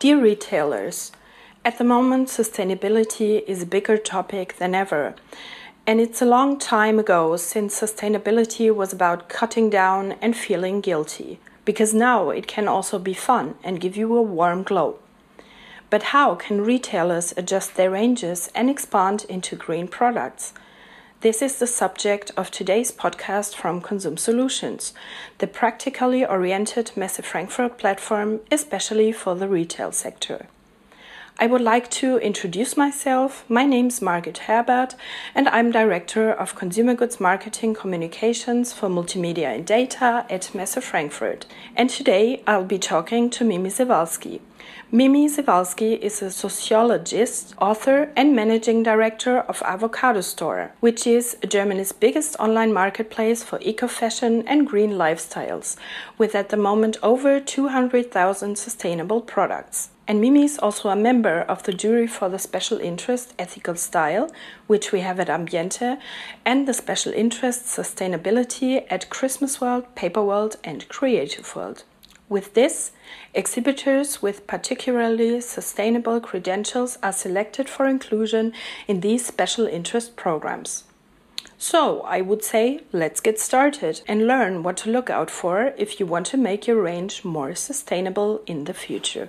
Dear retailers, at the moment, sustainability is a bigger topic than ever. And it's a long time ago since sustainability was about cutting down and feeling guilty, because now it can also be fun and give you a warm glow. But how can retailers adjust their ranges and expand into green products? This is the subject of today's podcast from Conzoom Solutions, the practically oriented Messe Frankfurt platform, especially for the retail sector. I would like to introduce myself. My name is Margit Herbert, and I'm Director of Consumer Goods Marketing Communications for Multimedia and Data at Messe Frankfurt. And today I'll be talking to Mimi Sewalski. Mimi Sewalski is a sociologist, author, and managing director of Avocado Store, which is Germany's biggest online marketplace for eco fashion and green lifestyles, with at the moment over 200,000 sustainable products. And Mimi is also a member of the jury for the special interest Ethical Style, which we have at Ambiente, and the special interest Sustainability at Christmas World, Paper World, and Creative World. With this, exhibitors with particularly sustainable credentials are selected for inclusion in these special interest programs. So, I would say let's get started and learn what to look out for if you want to make your range more sustainable in the future.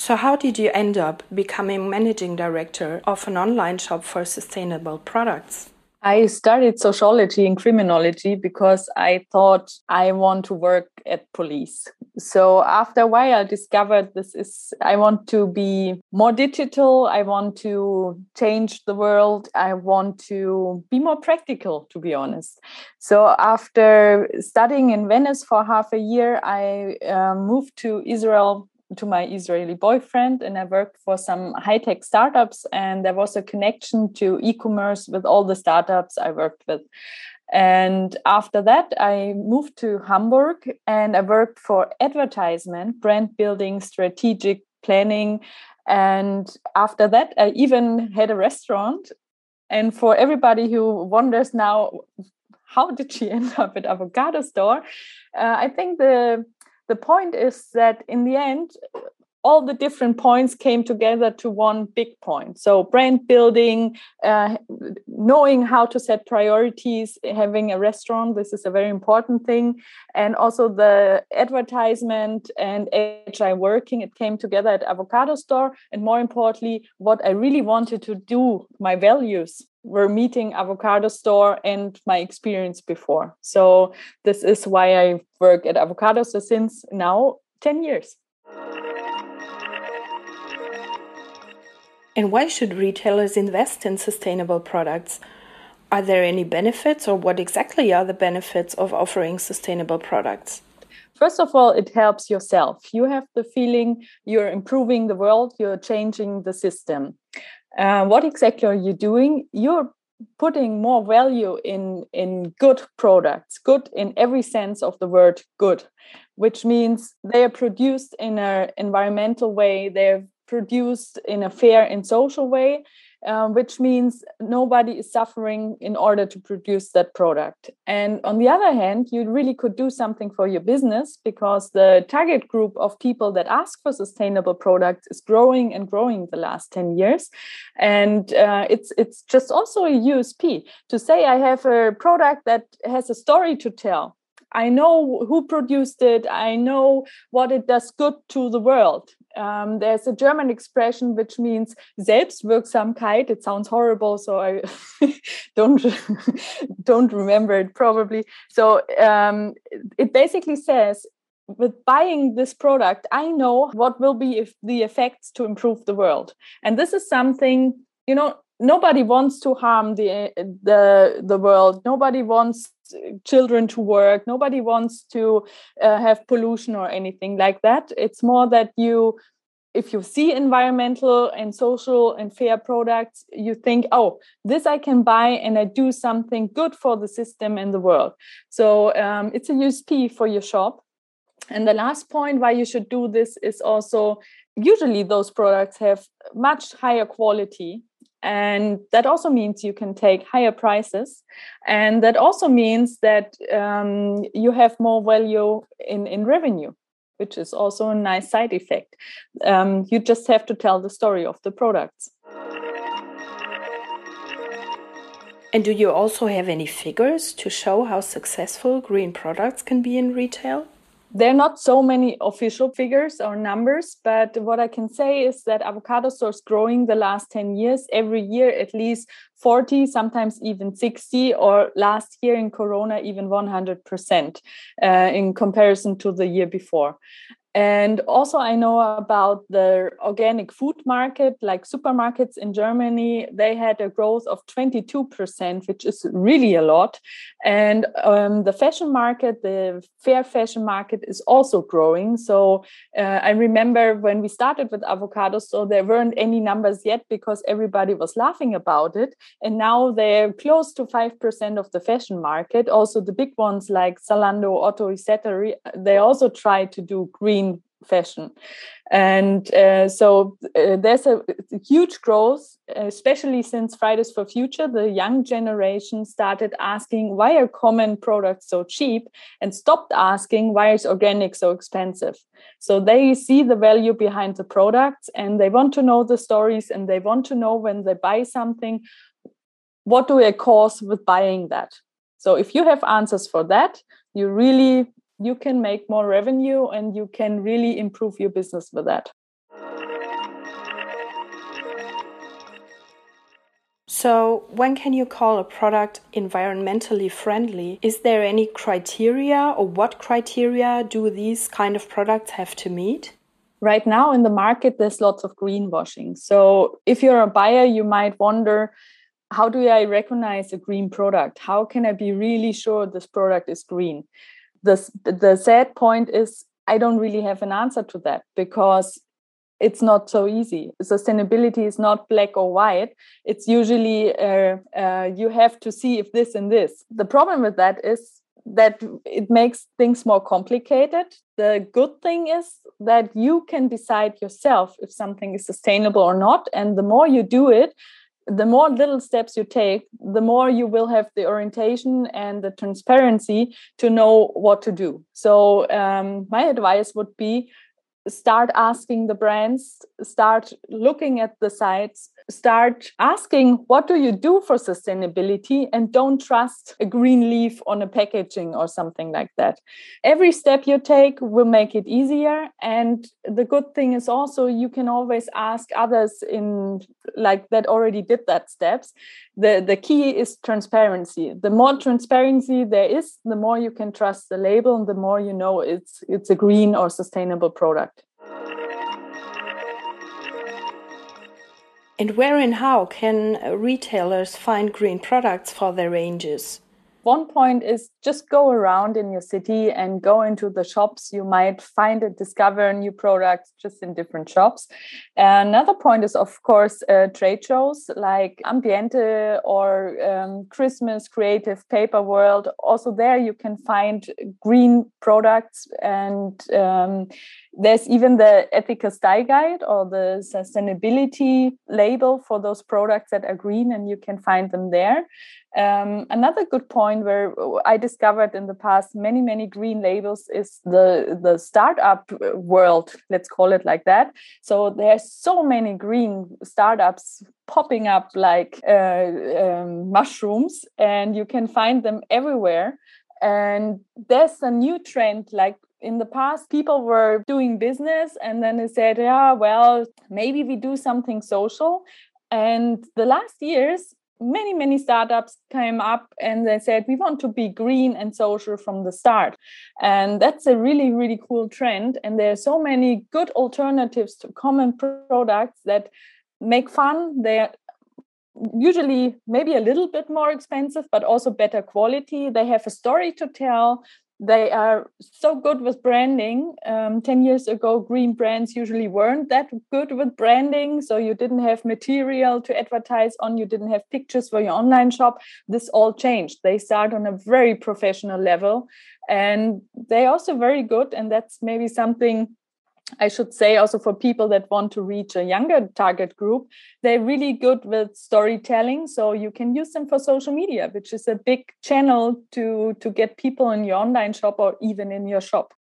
So, how did you end up becoming managing director of an online shop for sustainable products? I studied sociology and criminology because I thought I want to work at police. So after a while, I discovered this is, I want to be more digital. I want to change the world. I want to be more practical, to be honest. So after studying in Venice for half a year, I uh, moved to Israel to my Israeli boyfriend, and I worked for some high tech startups. And there was a connection to e commerce with all the startups I worked with. And after that, I moved to Hamburg and I worked for advertisement, brand building, strategic planning. And after that, I even had a restaurant. And for everybody who wonders now, how did she end up at Avocado Store? Uh, I think the the point is that in the end all the different points came together to one big point. So brand building uh, knowing how to set priorities having a restaurant this is a very important thing. And also the advertisement and agile working it came together at avocado store. And more importantly what i really wanted to do my values were meeting avocado store and my experience before. So this is why i work at avocado so since now 10 years and why should retailers invest in sustainable products? Are there any benefits or what exactly are the benefits of offering sustainable products? First of all it helps yourself. You have the feeling you're improving the world you're changing the system. Uh, what exactly are you doing? You're putting more value in in good products good in every sense of the word good which means they are produced in an environmental way they're produced in a fair and social way um, which means nobody is suffering in order to produce that product. And on the other hand, you really could do something for your business because the target group of people that ask for sustainable products is growing and growing the last 10 years. And uh, it's, it's just also a USP to say, I have a product that has a story to tell. I know who produced it. I know what it does good to the world. Um, there's a German expression which means Selbstwirksamkeit. It sounds horrible, so I don't don't remember it probably. So um, it basically says with buying this product, I know what will be if the effects to improve the world, and this is something you know. Nobody wants to harm the the the world. Nobody wants children to work. Nobody wants to uh, have pollution or anything like that. It's more that you if you see environmental and social and fair products you think oh this i can buy and i do something good for the system and the world. So um, it's a usp for your shop. And the last point why you should do this is also usually those products have much higher quality and that also means you can take higher prices. And that also means that um, you have more value in in revenue which is also a nice side effect. Um, you just have to tell the story of the products. And do you also have any figures to show how successful green products can be in retail there are not so many official figures or numbers, but what I can say is that avocado stores growing the last 10 years, every year at least 40, sometimes even 60, or last year in Corona, even 100% uh, in comparison to the year before. And also, I know about the organic food market, like supermarkets in Germany. They had a growth of 22%, which is really a lot. And um, the fashion market, the fair fashion market, is also growing. So uh, I remember when we started with avocados, so there weren't any numbers yet because everybody was laughing about it. And now they're close to 5% of the fashion market. Also, the big ones like Zalando, Otto, etc., they also try to do green green fashion. And uh, so uh, there's a, huge growth especially since fridays for future the young generation started asking why are common products so cheap? and stopped asking why is organic so expensive? So they see the value behind the products and they want to know the stories and they want to know when they buy something what do I cause with buying that? So if you have answers for that you really you can make more revenue and you can really improve your business with that. So, when can you call a product environmentally friendly? Is there any criteria or what criteria do these kind of products have to meet? Right now in the market, there's lots of greenwashing. So, if you're a buyer, you might wonder how do I recognize a green product? How can I be really sure this product is green? The the sad point is I don't really have an answer to that because it's not so easy. Sustainability is not black or white. It's usually uh, uh, you have to see if this and this. The problem with that is that it makes things more complicated. The good thing is that you can decide yourself if something is sustainable or not. And the more you do it, the more little steps you take, the more you will have the orientation and the transparency to know what to do. So, um, my advice would be start asking the brands, start looking at the sites, start asking what do you do for sustainability? and don't trust a green leaf on a packaging or something like that. Every step you take will make it easier and the good thing is also you can always ask others in like that already did that steps. The the key is transparency. The more transparency there is the more you can trust the label and the more you know it's it's a green or sustainable product And where and how can retailers find green products for their ranges? One point is just go around in your city and go into the shops. You might find and discover new products just in different shops. Another point is, of course, uh, trade shows like Ambiente or um, Christmas Creative Paper World. Also, there you can find green products, and um, there's even the ethical style guide or the sustainability label for those products that are green, and you can find them there. Um, another good point where I discovered in the past many, many green labels is the, the startup world, let's call it like that. So there's so many green startups popping up like uh, um, mushrooms, and you can find them everywhere. And there's a new trend like in the past people were doing business and then they said yeah well maybe we do something social. And the last years many many startups came up and they said we want to be green and social from the start. And that's a really really cool trend. And there are so many good alternatives to common products that make fun. They're usually maybe a little bit more expensive but also better quality. They have a story to tell they are so good with branding. Um, 10 years ago, green brands usually weren't that good with branding. So you didn't have material to advertise on, you didn't have pictures for your online shop. This all changed. They start on a very professional level and they're also very good. And that's maybe something I should say also for people that want to reach a younger target group, they're really good with storytelling. So you can use them for social media, which is a big channel to, to get people in your online shop or even in your shop.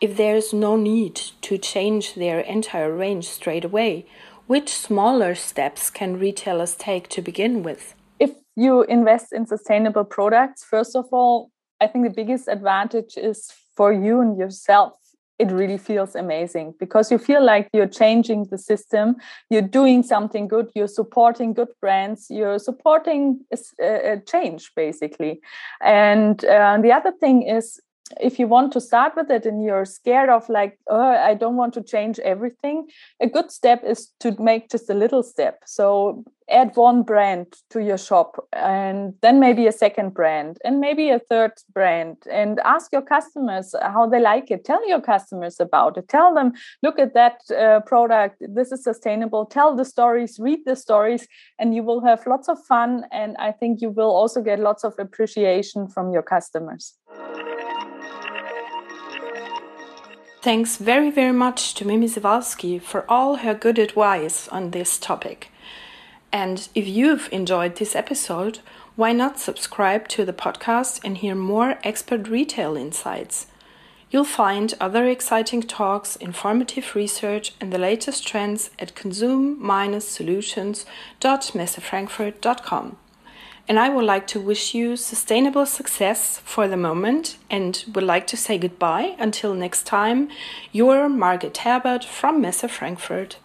If there is no need to change their entire range straight away, which smaller steps can retailers take to begin with? If you invest in sustainable products, first of all, I think the biggest advantage is for you and yourself. It really feels amazing because you feel like you're changing the system, you're doing something good, you're supporting good brands, you're supporting a, a change basically. And uh, the other thing is if you want to start with it and you're scared of like oh i don't want to change everything a good step is to make just a little step. So add one brand to your shop and then maybe a second brand and maybe a third brand and ask your customers how they like it. Tell your customers about it. Tell them look at that uh, product. This is sustainable. Tell the stories read the stories and you will have lots of fun and i think you will also get lots of appreciation from your customers Thanks very, very much to Mimi Sewalski for all her good advice on this topic. And if you've enjoyed this episode, why not subscribe to the podcast and hear more expert retail insights? You'll find other exciting talks, informative research, and the latest trends at conzoom-solutions.messefrankfurt.com. And I would like to wish you sustainable success for the moment and would like to say goodbye until next time. Your Margit Herbert from Messe Frankfurt.